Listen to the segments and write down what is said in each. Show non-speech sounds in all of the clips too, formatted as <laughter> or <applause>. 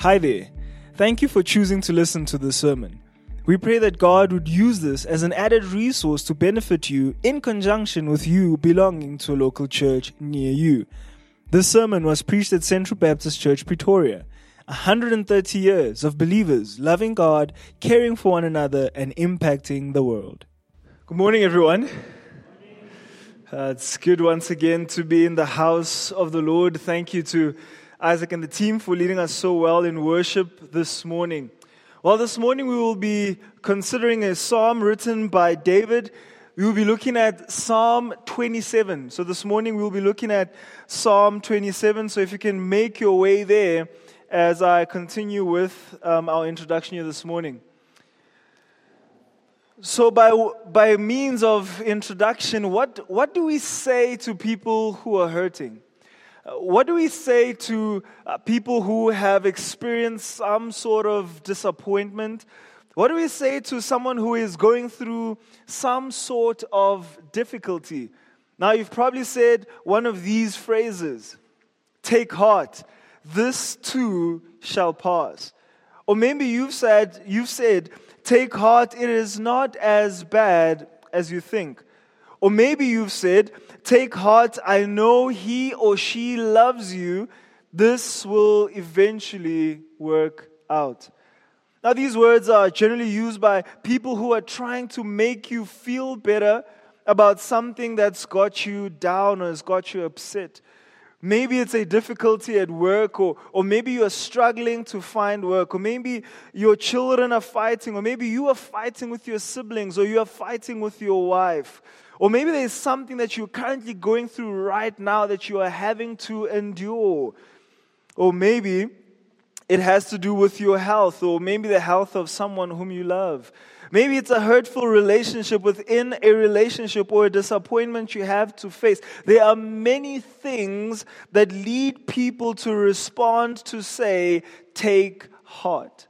Hi there. Thank you for choosing to listen to this sermon. We pray that God would use this as an added resource to benefit you in conjunction with you belonging to a local church near you. This sermon was preached at Central Baptist Church, Pretoria. 130 years of believers loving God, caring for one another, and impacting the world. Good morning, everyone. Uh, it's good once again to be in the house of the Lord. Thank you to Isaac and the team for leading us so well in worship this morning. Well, this morning we will be considering a psalm written by David. We will be looking at Psalm 27. So this morning we will be looking at Psalm 27. So if you can make your way there as I continue with um, our introduction here this morning. So, by, by means of introduction, what, what do we say to people who are hurting? What do we say to uh, people who have experienced some sort of disappointment? What do we say to someone who is going through some sort of difficulty? Now, you've probably said one of these phrases Take heart, this too shall pass. Or maybe you've said, you've said, Take heart, it is not as bad as you think. Or maybe you've said, Take heart, I know he or she loves you. This will eventually work out. Now, these words are generally used by people who are trying to make you feel better about something that's got you down or has got you upset. Maybe it's a difficulty at work, or, or maybe you are struggling to find work, or maybe your children are fighting, or maybe you are fighting with your siblings, or you are fighting with your wife. Or maybe there's something that you're currently going through right now that you are having to endure. Or maybe it has to do with your health, or maybe the health of someone whom you love. Maybe it's a hurtful relationship within a relationship or a disappointment you have to face. There are many things that lead people to respond to say, take heart.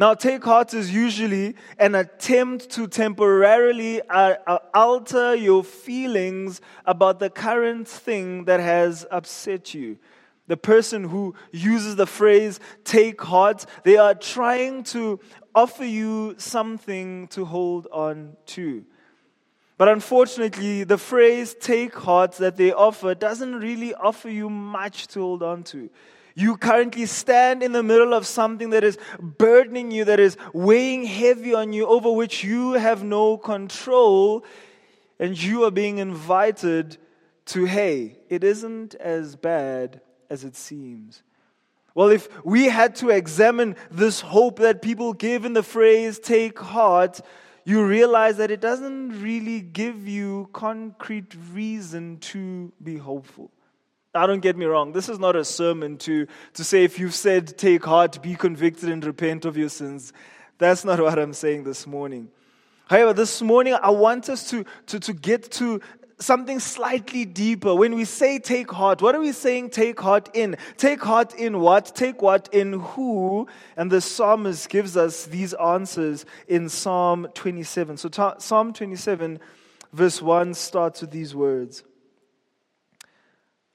Now, take heart is usually an attempt to temporarily uh, uh, alter your feelings about the current thing that has upset you. The person who uses the phrase take heart, they are trying to offer you something to hold on to. But unfortunately, the phrase take heart that they offer doesn't really offer you much to hold on to. You currently stand in the middle of something that is burdening you, that is weighing heavy on you, over which you have no control, and you are being invited to, hey, it isn't as bad as it seems. Well, if we had to examine this hope that people give in the phrase take heart, you realize that it doesn't really give you concrete reason to be hopeful. Now, don't get me wrong. This is not a sermon to, to say if you've said take heart, be convicted, and repent of your sins. That's not what I'm saying this morning. However, this morning I want us to, to, to get to something slightly deeper. When we say take heart, what are we saying take heart in? Take heart in what? Take what in who? And the psalmist gives us these answers in Psalm 27. So, Psalm 27, verse 1 starts with these words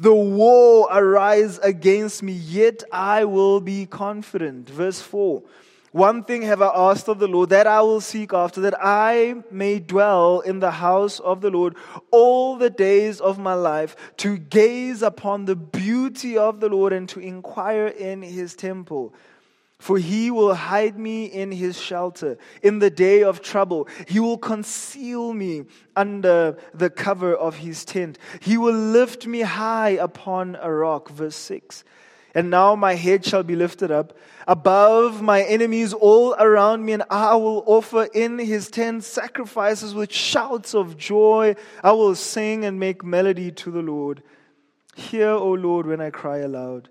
The war arise against me, yet I will be confident. Verse 4. One thing have I asked of the Lord, that I will seek after, that I may dwell in the house of the Lord all the days of my life, to gaze upon the beauty of the Lord and to inquire in his temple. For he will hide me in his shelter in the day of trouble. He will conceal me under the cover of his tent. He will lift me high upon a rock. Verse 6. And now my head shall be lifted up above my enemies all around me, and I will offer in his tent sacrifices with shouts of joy. I will sing and make melody to the Lord. Hear, O Lord, when I cry aloud.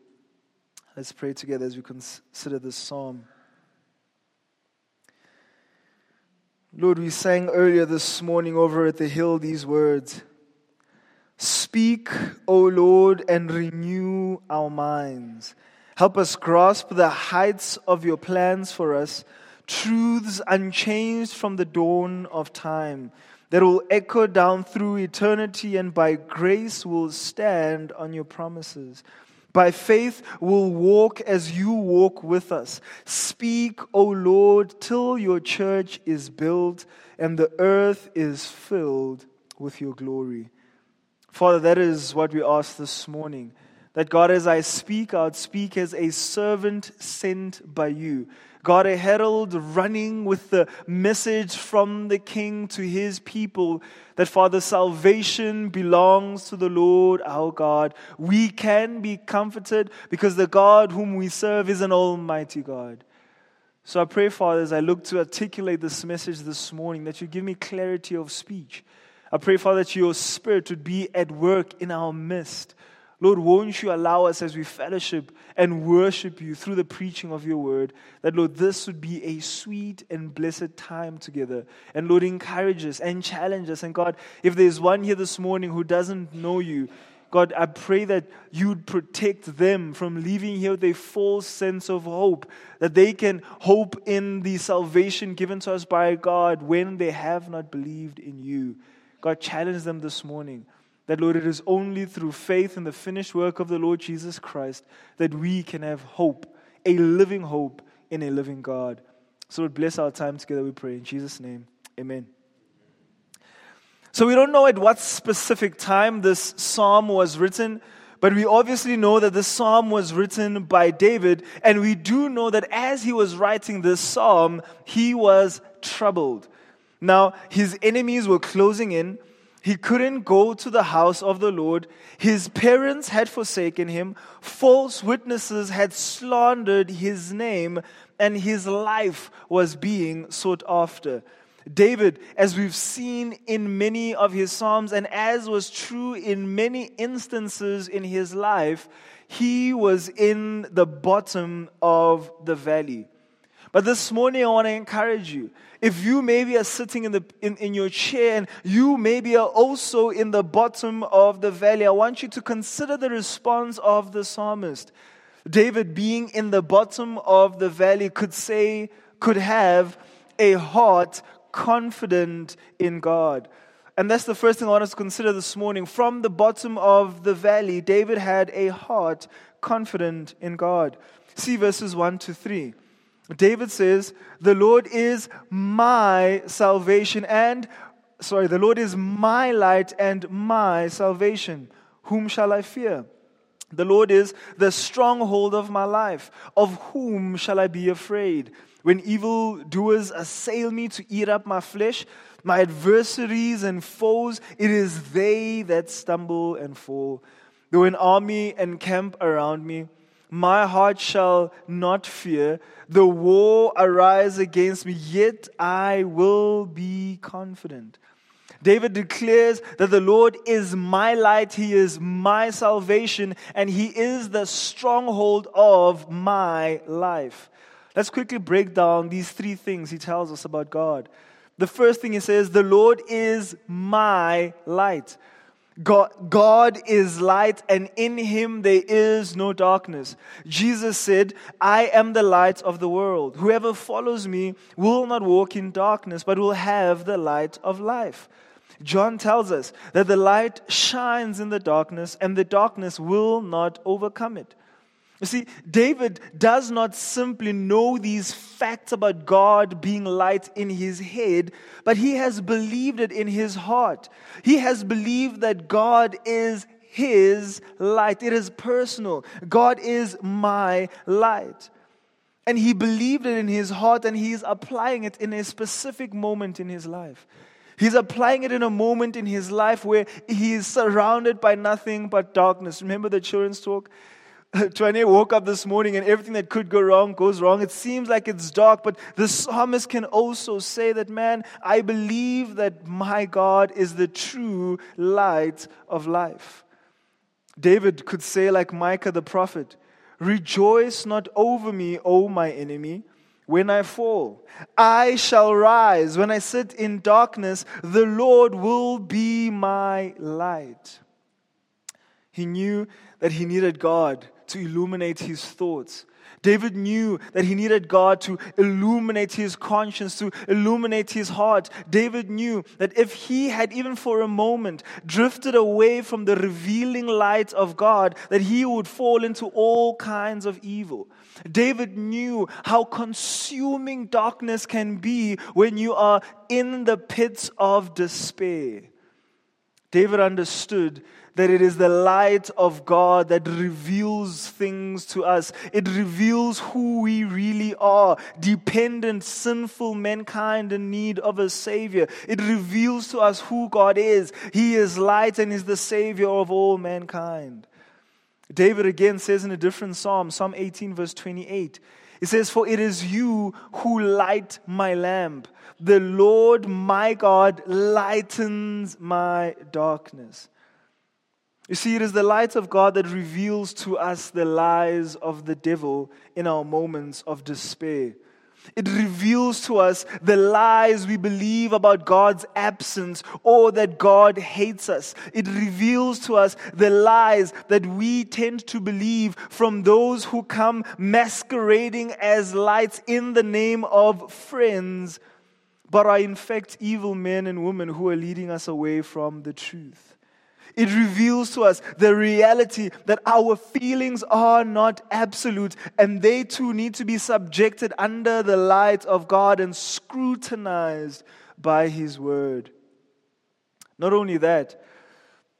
Let's pray together as we consider this psalm. Lord, we sang earlier this morning over at the hill these words Speak, O Lord, and renew our minds. Help us grasp the heights of your plans for us, truths unchanged from the dawn of time that will echo down through eternity and by grace will stand on your promises. By faith, we'll walk as you walk with us. Speak, O Lord, till your church is built and the earth is filled with your glory. Father, that is what we ask this morning. That God, as I speak, I would speak as a servant sent by you. God, a herald running with the message from the King to his people that, Father, salvation belongs to the Lord our God. We can be comforted because the God whom we serve is an almighty God. So I pray, Father, as I look to articulate this message this morning, that you give me clarity of speech. I pray, Father, that your spirit would be at work in our midst. Lord, won't you allow us as we fellowship and worship you through the preaching of your word, that, Lord, this would be a sweet and blessed time together. And, Lord, encourage us and challenge us. And, God, if there's one here this morning who doesn't know you, God, I pray that you'd protect them from leaving here with a false sense of hope, that they can hope in the salvation given to us by God when they have not believed in you. God, challenge them this morning that, Lord, it is only through faith in the finished work of the Lord Jesus Christ that we can have hope, a living hope in a living God. So, Lord, bless our time together, we pray. In Jesus' name, amen. So, we don't know at what specific time this psalm was written, but we obviously know that this psalm was written by David, and we do know that as he was writing this psalm, he was troubled. Now, his enemies were closing in. He couldn't go to the house of the Lord. His parents had forsaken him. False witnesses had slandered his name, and his life was being sought after. David, as we've seen in many of his Psalms, and as was true in many instances in his life, he was in the bottom of the valley. But this morning, I want to encourage you. If you maybe are sitting in, the, in, in your chair and you maybe are also in the bottom of the valley, I want you to consider the response of the psalmist. David, being in the bottom of the valley, could say, could have a heart confident in God. And that's the first thing I want us to consider this morning. From the bottom of the valley, David had a heart confident in God. See verses 1 to 3. David says, The Lord is my salvation and, sorry, the Lord is my light and my salvation. Whom shall I fear? The Lord is the stronghold of my life. Of whom shall I be afraid? When evildoers assail me to eat up my flesh, my adversaries and foes, it is they that stumble and fall. Though an army encamp around me, my heart shall not fear. The war arise against me, yet I will be confident. David declares that the Lord is my light, He is my salvation, and He is the stronghold of my life. Let's quickly break down these three things He tells us about God. The first thing He says, The Lord is my light. God, God is light, and in him there is no darkness. Jesus said, I am the light of the world. Whoever follows me will not walk in darkness, but will have the light of life. John tells us that the light shines in the darkness, and the darkness will not overcome it. You see, David does not simply know these facts about God being light in his head, but he has believed it in his heart. He has believed that God is his light. It is personal. God is my light. And he believed it in his heart and he is applying it in a specific moment in his life. He's applying it in a moment in his life where he is surrounded by nothing but darkness. Remember the children's talk? <laughs> Twane woke up this morning and everything that could go wrong goes wrong. It seems like it's dark, but the psalmist can also say that, man, I believe that my God is the true light of life. David could say, like Micah the prophet, Rejoice not over me, O my enemy, when I fall. I shall rise. When I sit in darkness, the Lord will be my light. He knew that he needed God to illuminate his thoughts. David knew that he needed God to illuminate his conscience, to illuminate his heart. David knew that if he had even for a moment drifted away from the revealing light of God, that he would fall into all kinds of evil. David knew how consuming darkness can be when you are in the pits of despair. David understood that it is the light of God that reveals things to us. It reveals who we really are dependent, sinful mankind in need of a Savior. It reveals to us who God is. He is light and is the Savior of all mankind. David again says in a different psalm, Psalm 18, verse 28, it says, For it is you who light my lamp. The Lord my God lightens my darkness. You see, it is the light of God that reveals to us the lies of the devil in our moments of despair. It reveals to us the lies we believe about God's absence or that God hates us. It reveals to us the lies that we tend to believe from those who come masquerading as lights in the name of friends, but are in fact evil men and women who are leading us away from the truth. It reveals to us the reality that our feelings are not absolute and they too need to be subjected under the light of God and scrutinized by His Word. Not only that,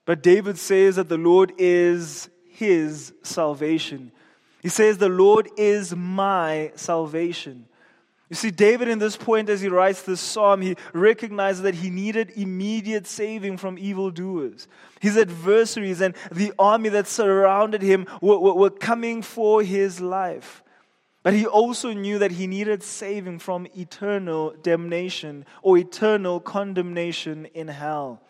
but David says that the Lord is his salvation. He says, The Lord is my salvation. You see, David, in this point, as he writes this psalm, he recognizes that he needed immediate saving from evildoers. His adversaries and the army that surrounded him were, were, were coming for his life. But he also knew that he needed saving from eternal damnation or eternal condemnation in hell.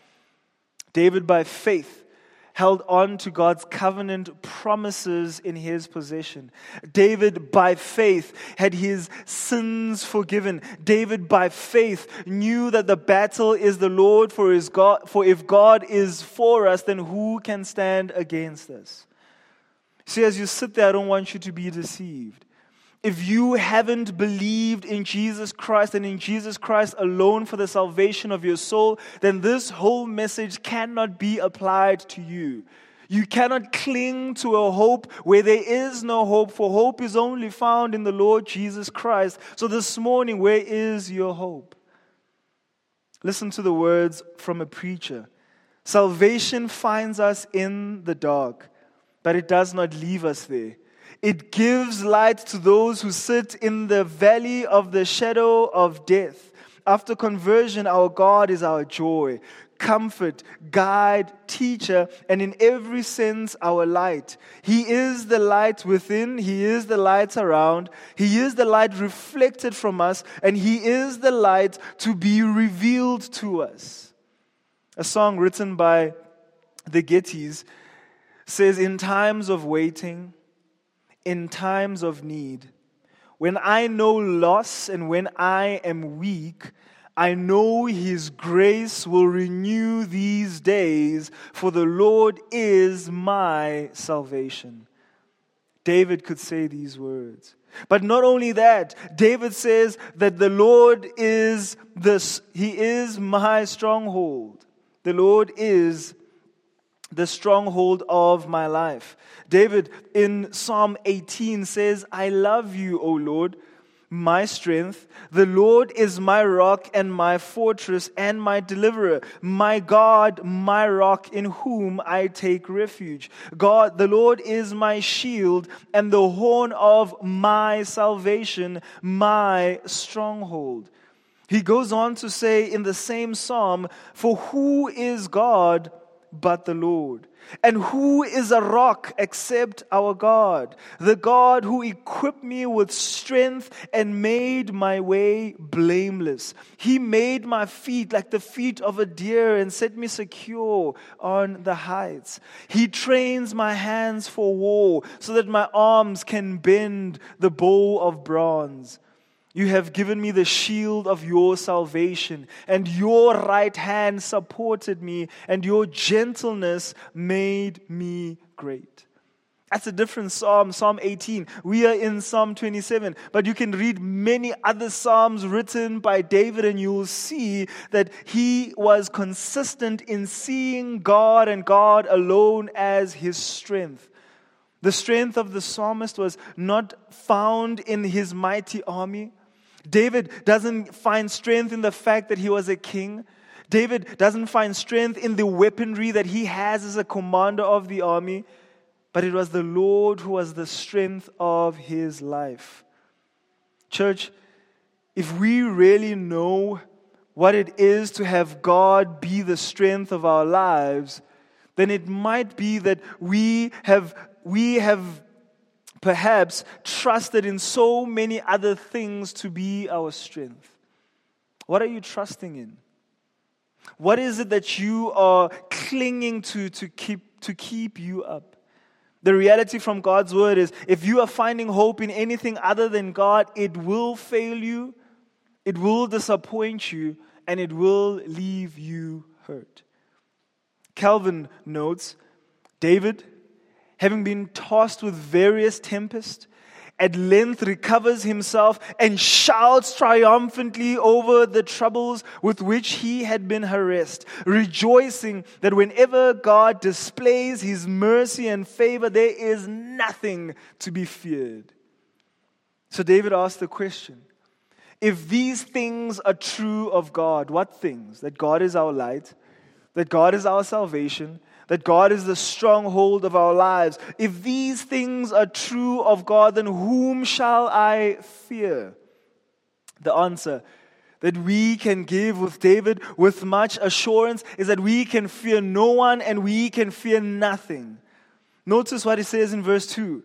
David, by faith, held on to God's covenant promises in his possession. David, by faith, had his sins forgiven. David, by faith, knew that the battle is the Lord for his God, for if God is for us, then who can stand against us? See, as you sit there, I don't want you to be deceived if you haven't believed in Jesus Christ and in Jesus Christ alone for the salvation of your soul, then this whole message cannot be applied to you. You cannot cling to a hope where there is no hope, for hope is only found in the Lord Jesus Christ. So this morning, where is your hope? Listen to the words from a preacher Salvation finds us in the dark, but it does not leave us there. It gives light to those who sit in the valley of the shadow of death. After conversion, our God is our joy, comfort, guide, teacher, and in every sense, our light. He is the light within, He is the light around, He is the light reflected from us, and He is the light to be revealed to us. A song written by the Gettys says, In times of waiting, in times of need. When I know loss and when I am weak, I know his grace will renew these days, for the Lord is my salvation. David could say these words. But not only that, David says that the Lord is this, he is my stronghold. The Lord is the stronghold of my life. David in Psalm 18 says, I love you, O Lord my strength. The Lord is my rock and my fortress and my deliverer, my God, my rock in whom I take refuge. God, the Lord is my shield and the horn of my salvation, my stronghold. He goes on to say in the same psalm, For who is God but the Lord? And who is a rock except our God? The God who equipped me with strength and made my way blameless. He made my feet like the feet of a deer and set me secure on the heights. He trains my hands for war so that my arms can bend the bow of bronze. You have given me the shield of your salvation, and your right hand supported me, and your gentleness made me great. That's a different psalm, Psalm 18. We are in Psalm 27, but you can read many other psalms written by David, and you'll see that he was consistent in seeing God and God alone as his strength. The strength of the psalmist was not found in his mighty army David doesn't find strength in the fact that he was a king. David doesn't find strength in the weaponry that he has as a commander of the army, but it was the Lord who was the strength of his life. Church, if we really know what it is to have God be the strength of our lives, then it might be that we have, we have perhaps trusted in so many other things to be our strength. What are you trusting in? What is it that you are clinging to to keep, to keep you up? The reality from God's word is if you are finding hope in anything other than God, it will fail you, it will disappoint you, and it will leave you hurt. Calvin notes David having been tossed with various tempests, at length recovers himself and shouts triumphantly over the troubles with which he had been harassed, rejoicing that whenever God displays his mercy and favor, there is nothing to be feared. So David asked the question if these things are true of God, what things? That God is our light, that God is our salvation, that God is the stronghold of our lives. If these things are true of God, then whom shall I fear? The answer that we can give with David with much assurance is that we can fear no one and we can fear nothing. Notice what he says in verse 2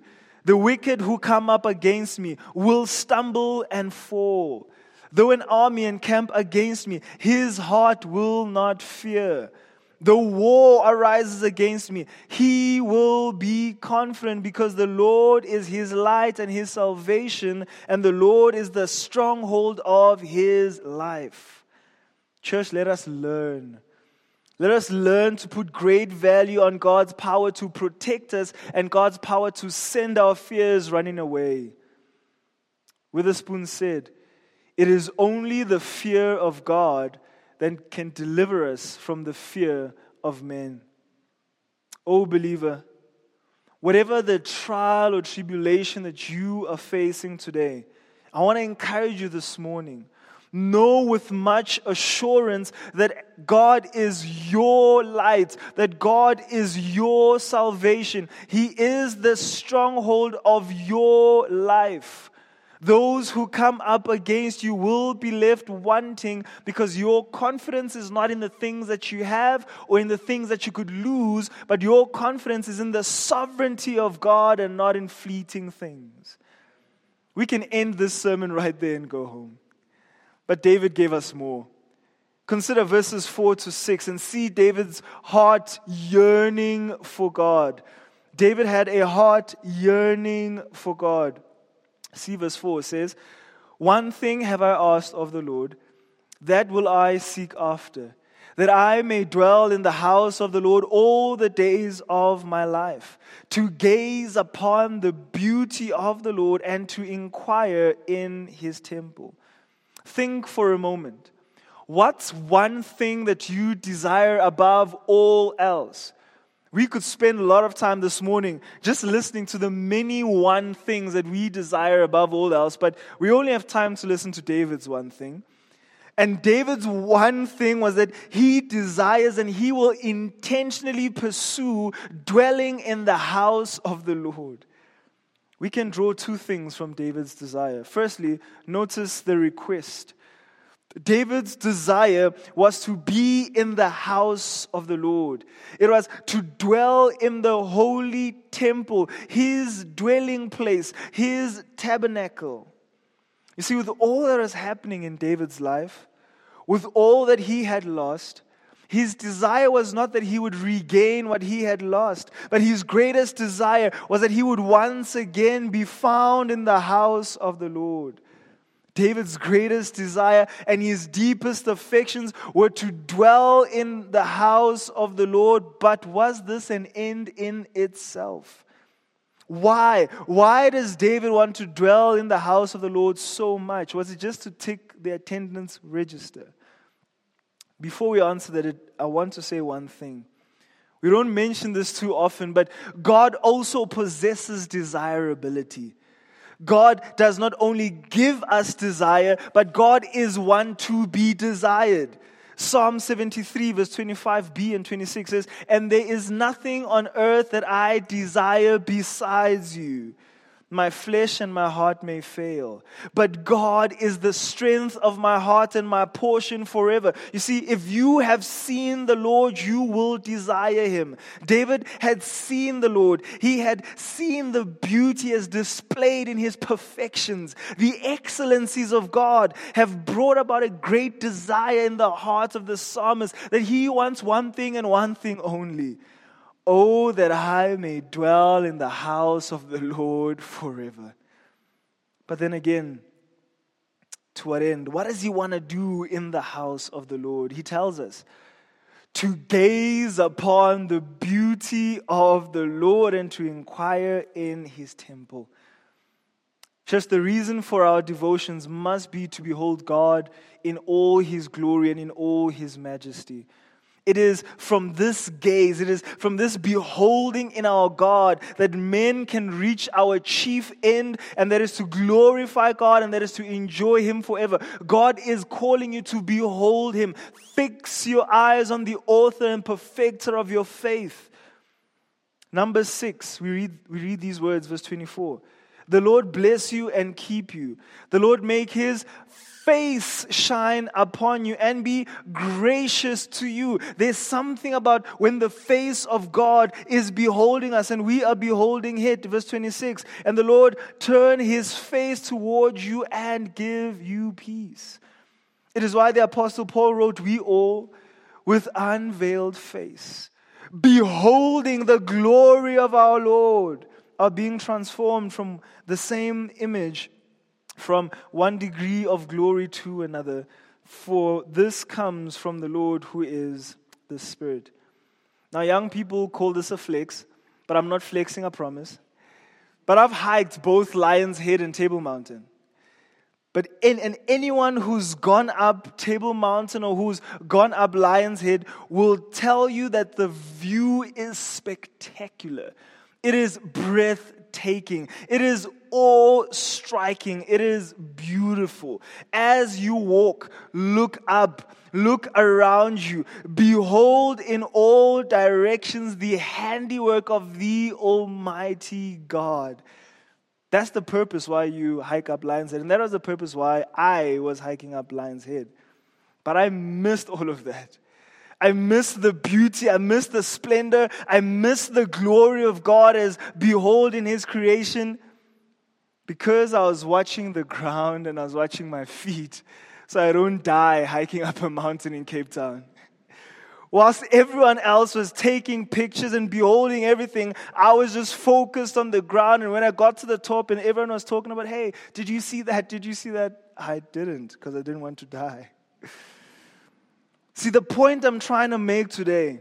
The wicked who come up against me will stumble and fall. Though an army encamp against me, his heart will not fear the war arises against me, he will be confident because the Lord is his light and his salvation, and the Lord is the stronghold of his life. Church, let us learn. Let us learn to put great value on God's power to protect us and God's power to send our fears running away. Witherspoon said, It is only the fear of God then can deliver us from the fear of men. Oh, believer, whatever the trial or tribulation that you are facing today, I want to encourage you this morning. Know with much assurance that God is your light, that God is your salvation. He is the stronghold of your life. Those who come up against you will be left wanting because your confidence is not in the things that you have or in the things that you could lose, but your confidence is in the sovereignty of God and not in fleeting things. We can end this sermon right there and go home. But David gave us more. Consider verses 4 to 6 and see David's heart yearning for God. David had a heart yearning for God. See verse 4 says, One thing have I asked of the Lord, that will I seek after, that I may dwell in the house of the Lord all the days of my life, to gaze upon the beauty of the Lord and to inquire in his temple. Think for a moment. What's one thing that you desire above all else? We could spend a lot of time this morning just listening to the many one things that we desire above all else, but we only have time to listen to David's one thing. And David's one thing was that he desires and he will intentionally pursue dwelling in the house of the Lord. We can draw two things from David's desire. Firstly, notice the request. David's desire was to be in the house of the Lord. It was to dwell in the holy temple, his dwelling place, his tabernacle. You see, with all that is happening in David's life, with all that he had lost, his desire was not that he would regain what he had lost, but his greatest desire was that he would once again be found in the house of the Lord. David's greatest desire and his deepest affections were to dwell in the house of the Lord, but was this an end in itself? Why? Why does David want to dwell in the house of the Lord so much? Was it just to tick the attendance register? Before we answer that, I want to say one thing. We don't mention this too often, but God also possesses desirability. God does not only give us desire, but God is one to be desired. Psalm 73, verse 25b and 26 says, And there is nothing on earth that I desire besides you. My flesh and my heart may fail, but God is the strength of my heart and my portion forever. You see, if you have seen the Lord, you will desire him. David had seen the Lord, he had seen the beauty as displayed in his perfections. The excellencies of God have brought about a great desire in the heart of the psalmist that he wants one thing and one thing only Oh, that I may dwell in the house of the Lord forever. But then again, to what end? What does he want to do in the house of the Lord? He tells us to gaze upon the beauty of the Lord and to inquire in his temple. Just the reason for our devotions must be to behold God in all his glory and in all his majesty. It is from this gaze, it is from this beholding in our God that men can reach our chief end, and that is to glorify God and that is to enjoy Him forever. God is calling you to behold Him. Fix your eyes on the author and perfecter of your faith. Number six, we read, we read these words, verse 24. The Lord bless you and keep you. The Lord make his face shine upon you and be gracious to you. There's something about when the face of God is beholding us and we are beholding it. Verse 26 And the Lord turn his face towards you and give you peace. It is why the Apostle Paul wrote, We all with unveiled face, beholding the glory of our Lord, are being transformed from the same image from one degree of glory to another, for this comes from the Lord who is the Spirit. Now, young people call this a flex, but I'm not flexing, I promise. But I've hiked both Lion's Head and Table Mountain. But in, and anyone who's gone up Table Mountain or who's gone up Lion's Head will tell you that the view is spectacular. It is breathtaking. It is all striking. It is beautiful. As you walk, look up, look around you. Behold in all directions the handiwork of the Almighty God. That's the purpose why you hike up Lion's Head. And that was the purpose why I was hiking up Lion's Head. But I missed all of that. I miss the beauty. I miss the splendor. I miss the glory of God as behold in His creation because I was watching the ground and I was watching my feet so I don't die hiking up a mountain in Cape Town. Whilst everyone else was taking pictures and beholding everything, I was just focused on the ground. And when I got to the top and everyone was talking about, hey, did you see that? Did you see that? I didn't because I didn't want to die. See, the point I'm trying to make today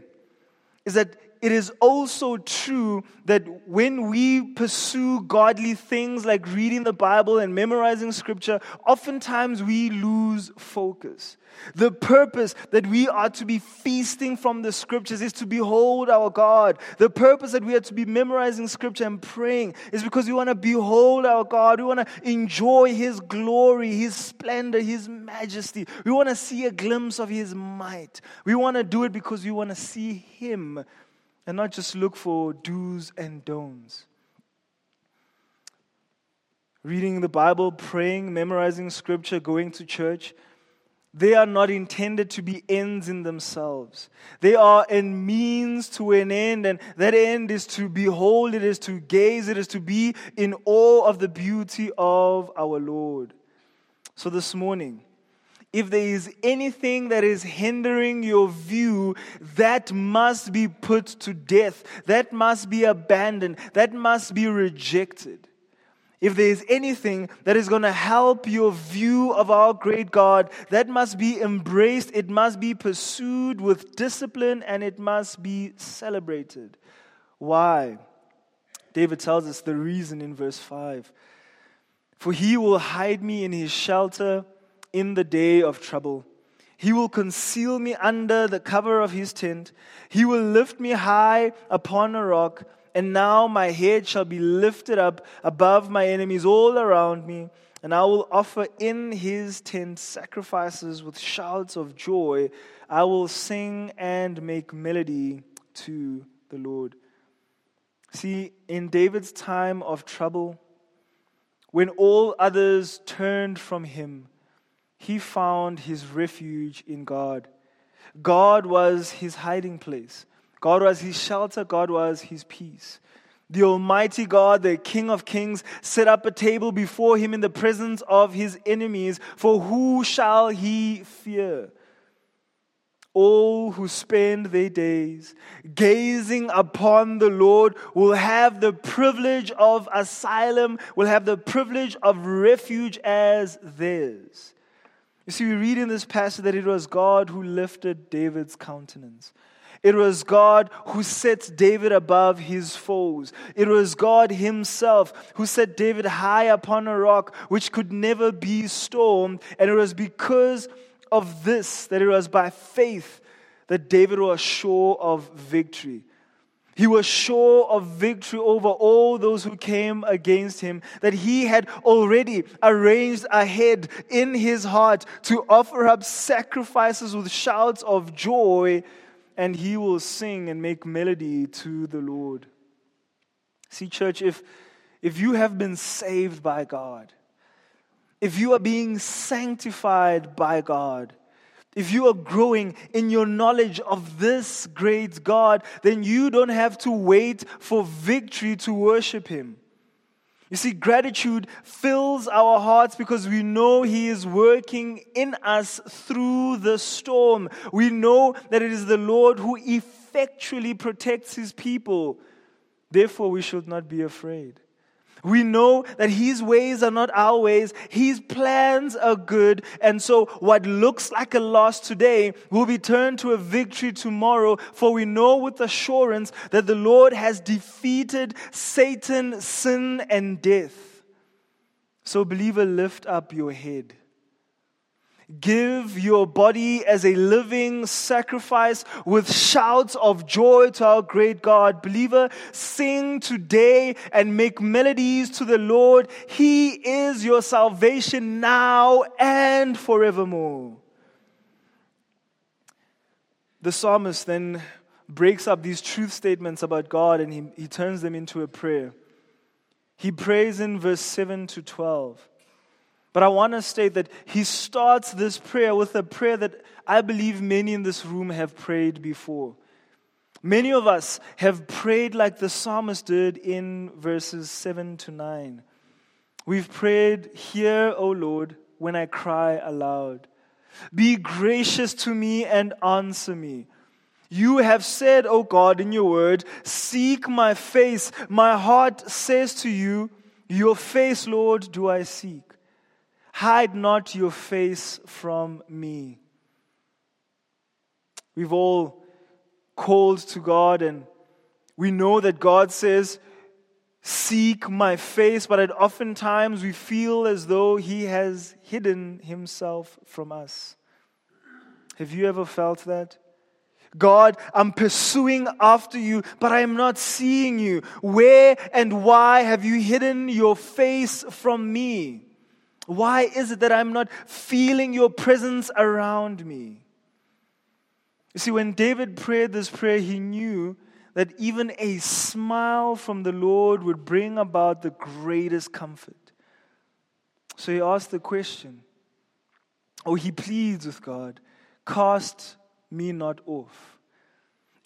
is that it is also true that when we pursue godly things like reading the Bible and memorizing scripture, oftentimes we lose focus. The purpose that we are to be feasting from the scriptures is to behold our God. The purpose that we are to be memorizing scripture and praying is because we want to behold our God. We want to enjoy His glory, His splendor, His majesty. We want to see a glimpse of His might. We want to do it because we want to see Him and not just look for do's and don'ts. Reading the Bible, praying, memorizing scripture, going to church, they are not intended to be ends in themselves. They are a means to an end, and that end is to behold, it is to gaze, it is to be in awe of the beauty of our Lord. So this morning, if there is anything that is hindering your view, that must be put to death. That must be abandoned. That must be rejected. If there is anything that is going to help your view of our great God, that must be embraced, it must be pursued with discipline, and it must be celebrated. Why? David tells us the reason in verse 5 For he will hide me in his shelter in the day of trouble. He will conceal me under the cover of his tent. He will lift me high upon a rock. And now my head shall be lifted up above my enemies all around me. And I will offer in his tent sacrifices with shouts of joy. I will sing and make melody to the Lord. See, in David's time of trouble, when all others turned from him, he found his refuge in God. God was his hiding place. God was his shelter. God was his peace. The Almighty God, the King of Kings, set up a table before him in the presence of his enemies. For who shall he fear? All who spend their days gazing upon the Lord will have the privilege of asylum, will have the privilege of refuge as theirs. You see, we read in this passage that it was God who lifted David's countenance. It was God who set David above his foes. It was God himself who set David high upon a rock which could never be stormed. And it was because of this that it was by faith that David was sure of victory. He was sure of victory over all those who came against him, that he had already arranged ahead in his heart to offer up sacrifices with shouts of joy, and he will sing and make melody to the Lord. See, church, if, if you have been saved by God, if you are being sanctified by God, if you are growing in your knowledge of this great God, then you don't have to wait for victory to worship Him. You see, gratitude fills our hearts because we know He is working in us through the storm. We know that it is the Lord who effectually protects His people. Therefore, we should not be afraid. We know that His ways are not our ways. His plans are good. And so what looks like a loss today will be turned to a victory tomorrow. For we know with assurance that the Lord has defeated Satan, sin, and death. So believer, lift up your head. Give your body as a living sacrifice with shouts of joy to our great God. Believer, sing today and make melodies to the Lord. He is your salvation now and forevermore. The psalmist then breaks up these truth statements about God and he, he turns them into a prayer. He prays in verse 7 to 12. But I want to state that he starts this prayer with a prayer that I believe many in this room have prayed before. Many of us have prayed like the psalmist did in verses 7 to 9. We've prayed, Hear, O Lord, when I cry aloud. Be gracious to me and answer me. You have said, O God, in your word, Seek my face. My heart says to you, Your face, Lord, do I seek. Hide not your face from me. We've all called to God, and we know that God says, Seek my face, but oftentimes we feel as though He has hidden Himself from us. Have you ever felt that? God, I'm pursuing after you, but I am not seeing you. Where and why have you hidden your face from me? Why is it that I'm not feeling your presence around me? You see, when David prayed this prayer, he knew that even a smile from the Lord would bring about the greatest comfort. So he asked the question, or he pleads with God, cast me not off.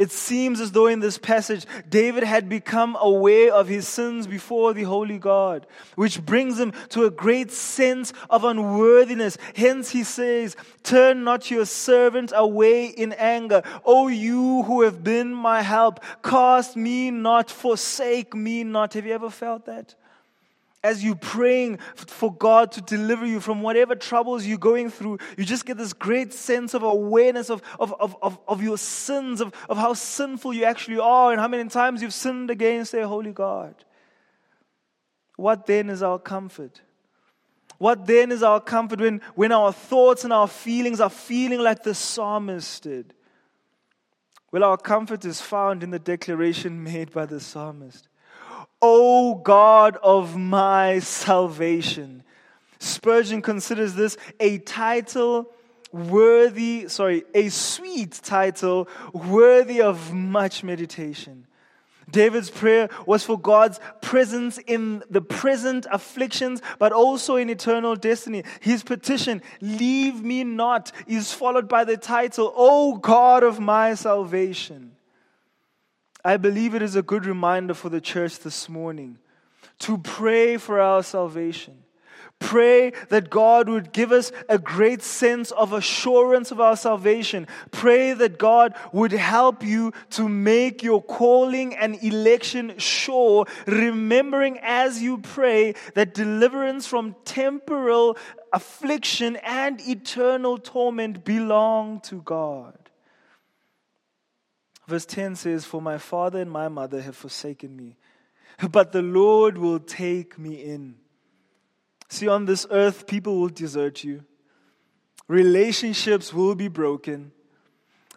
It seems as though in this passage, David had become aware of his sins before the holy God, which brings him to a great sense of unworthiness. Hence, he says, Turn not your servant away in anger. O you who have been my help, cast me not, forsake me not. Have you ever felt that? As you're praying for God to deliver you from whatever troubles you're going through, you just get this great sense of awareness of, of, of, of, of your sins, of, of how sinful you actually are, and how many times you've sinned against a holy God. What then is our comfort? What then is our comfort when, when our thoughts and our feelings are feeling like the psalmist did? Well, our comfort is found in the declaration <laughs> made by the psalmist. O God of my salvation. Spurgeon considers this a title worthy, sorry, a sweet title worthy of much meditation. David's prayer was for God's presence in the present afflictions, but also in eternal destiny. His petition, Leave me not, is followed by the title, O God of my salvation. I believe it is a good reminder for the church this morning to pray for our salvation. Pray that God would give us a great sense of assurance of our salvation. Pray that God would help you to make your calling and election sure, remembering as you pray that deliverance from temporal affliction and eternal torment belong to God. Verse 10 says, For my father and my mother have forsaken me, but the Lord will take me in. See, on this earth, people will desert you, relationships will be broken.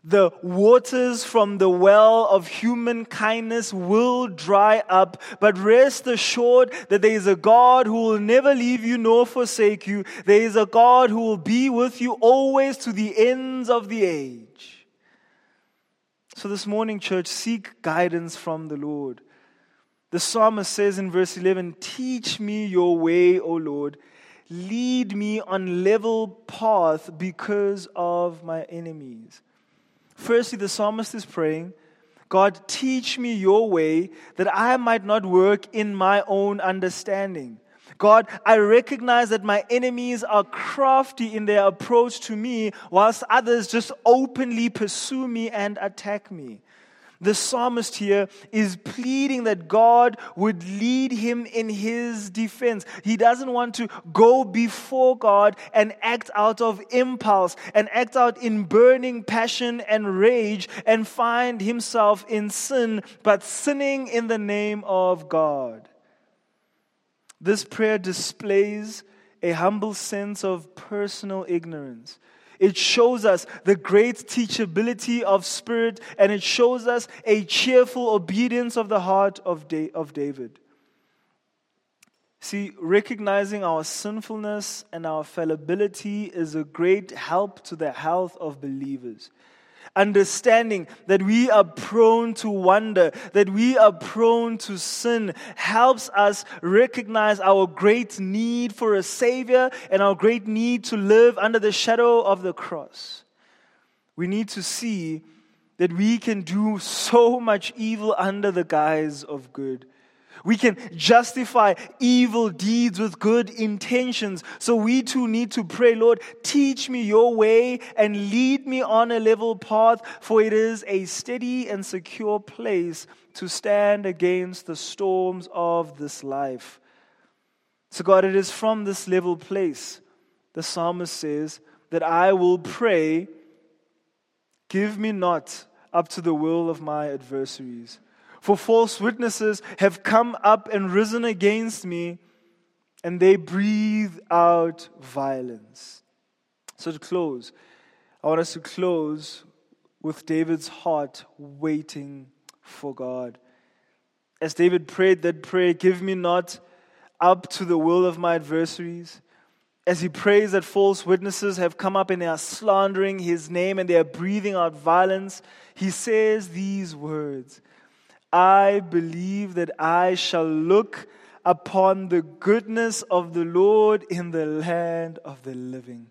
The waters from the well of human kindness will dry up, but rest assured that there is a God who will never leave you nor forsake you. There is a God who will be with you always to the ends of the age. So, this morning, church, seek guidance from the Lord. The psalmist says in verse 11, Teach me your way, O Lord. Lead me on level path because of my enemies. Firstly, the psalmist is praying, God, teach me your way that I might not work in my own understanding. God, I recognize that my enemies are crafty in their approach to me, whilst others just openly pursue me and attack me. The psalmist here is pleading that God would lead him in his defense. He doesn't want to go before God and act out of impulse and act out in burning passion and rage and find himself in sin, but sinning in the name of God. This prayer displays a humble sense of personal ignorance. It shows us the great teachability of spirit, and it shows us a cheerful obedience of the heart of, of David. See, recognizing our sinfulness and our fallibility is a great help to the health of believers understanding that we are prone to wonder, that we are prone to sin, helps us recognize our great need for a Savior and our great need to live under the shadow of the cross. We need to see that we can do so much evil under the guise of good. We can justify evil deeds with good intentions. So we too need to pray, Lord, teach me your way and lead me on a level path, for it is a steady and secure place to stand against the storms of this life. So, God, it is from this level place, the psalmist says, that I will pray give me not up to the will of my adversaries. For false witnesses have come up and risen against me, and they breathe out violence. So, to close, I want us to close with David's heart waiting for God. As David prayed that prayer, give me not up to the will of my adversaries. As he prays that false witnesses have come up and they are slandering his name and they are breathing out violence, he says these words I believe that I shall look upon the goodness of the Lord in the land of the living.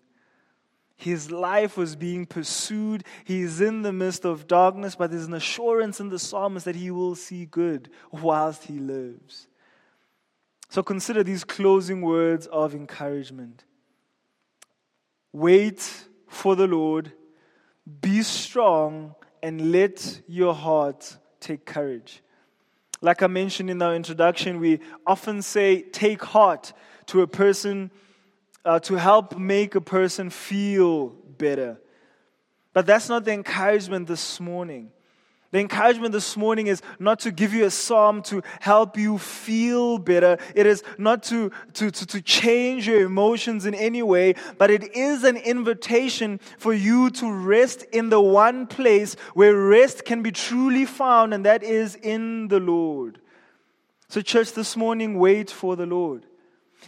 His life was being pursued. He is in the midst of darkness, but there's an assurance in the psalmist that he will see good whilst he lives. So consider these closing words of encouragement. Wait for the Lord, be strong, and let your heart take courage. Like I mentioned in our introduction, we often say, take heart to a person uh, to help make a person feel better. But that's not the encouragement this morning. The encouragement this morning is not to give you a psalm to help you feel better. It is not to, to, to, to, change your emotions in any way, but it is an invitation for you to rest in the one place where rest can be truly found, and that is in the Lord. So, church, this morning, wait for the Lord.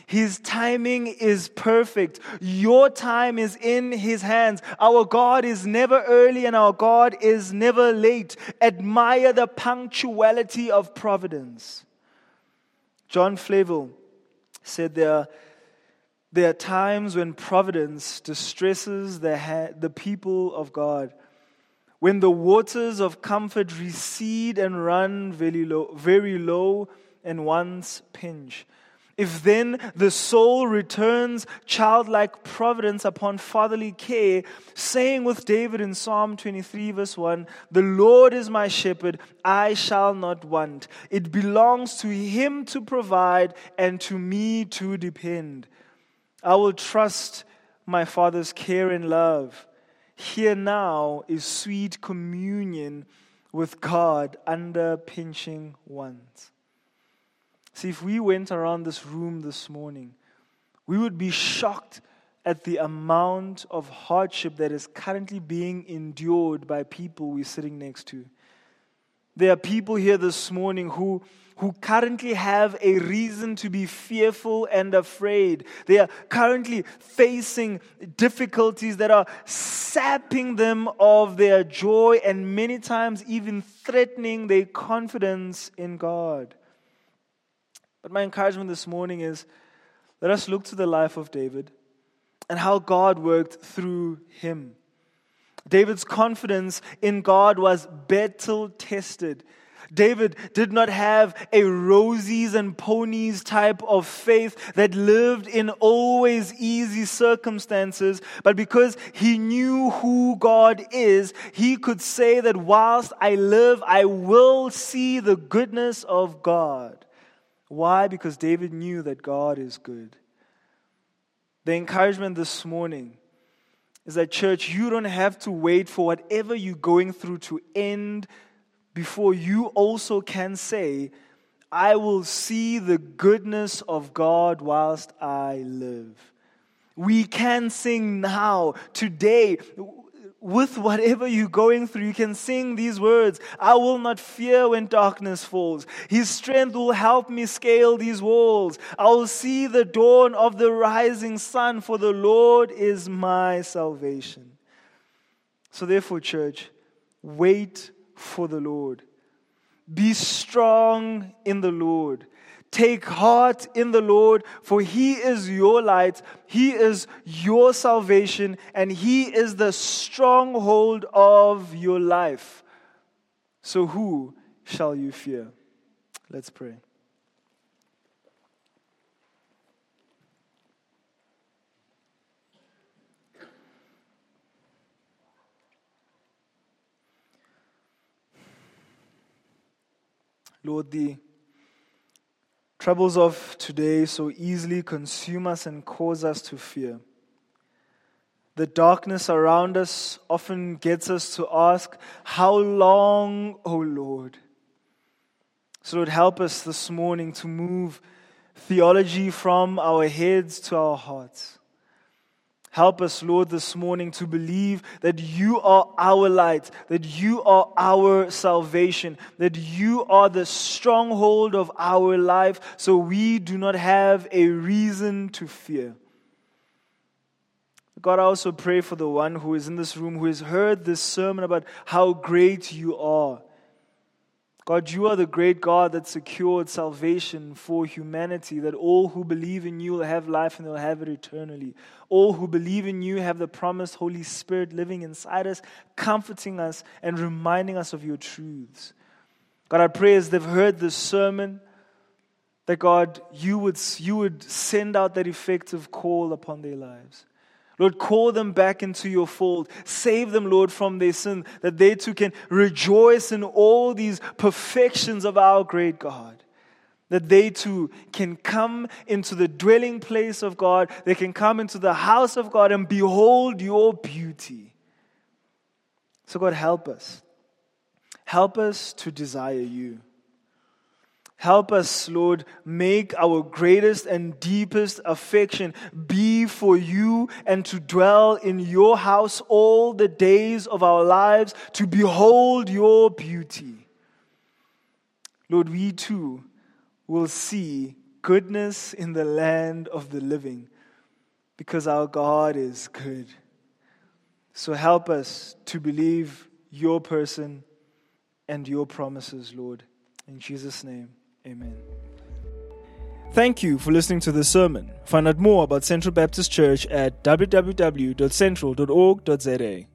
His timing is perfect. Your time is in His hands. Our God is never early and our God is never late. Admire the punctuality of providence. John Flavel said there are, there are times when providence distresses the, ha- the people of God. When the waters of comfort recede and run very low, very low and once pinch. If then the soul returns childlike providence upon fatherly care, saying with David in Psalm 23, verse 1, The Lord is my shepherd, I shall not want. It belongs to him to provide and to me to depend. I will trust my father's care and love. Here now is sweet communion with God under pinching ones. See, if we went around this room this morning, we would be shocked at the amount of hardship that is currently being endured by people we're sitting next to. There are people here this morning who, who currently have a reason to be fearful and afraid. They are currently facing difficulties that are sapping them of their joy and many times even threatening their confidence in God. But my encouragement this morning is let us look to the life of David and how God worked through him. David's confidence in God was battle tested. David did not have a roses and ponies type of faith that lived in always easy circumstances, but because he knew who God is, he could say that whilst I live, I will see the goodness of God. Why? Because David knew that God is good. The encouragement this morning is that, church, you don't have to wait for whatever you're going through to end before you also can say, I will see the goodness of God whilst I live. We can sing now, today with whatever you're going through, you can sing these words I will not fear when darkness falls. His strength will help me scale these walls. I will see the dawn of the rising sun, for the Lord is my salvation. So, therefore, church, wait for the Lord. Be strong in the Lord. Take heart in the Lord, for He is your light, He is your salvation, and He is the stronghold of your life. So, who shall you fear? Let's pray. Lord, the Troubles of today so easily consume us and cause us to fear. The darkness around us often gets us to ask, How long, O Lord? So, Lord, help us this morning to move theology from our heads to our hearts. Help us, Lord, this morning to believe that you are our light, that you are our salvation, that you are the stronghold of our life, so we do not have a reason to fear. God, I also pray for the one who is in this room who has heard this sermon about how great you are. God, you are the great God that secured salvation for humanity, that all who believe in you will have life and they'll have it eternally. All who believe in you have the promised Holy Spirit living inside us, comforting us and reminding us of your truths. God, I pray as they've heard this sermon, that God, you would, you would send out that effective call upon their lives. Lord, call them back into your fold. Save them, Lord, from their sin, that they too can rejoice in all these perfections of our great God. That they too can come into the dwelling place of God, they can come into the house of God and behold your beauty. So, God, help us. Help us to desire you. Help us, Lord, make our greatest and deepest affection be for you and to dwell in your house all the days of our lives to behold your beauty. Lord, we too will see goodness in the land of the living because our God is good. So help us to believe your person and your promises, Lord. In Jesus' name. Amen. Thank you for listening to this sermon. Find out more about Central Baptist Church at www.central.org.za.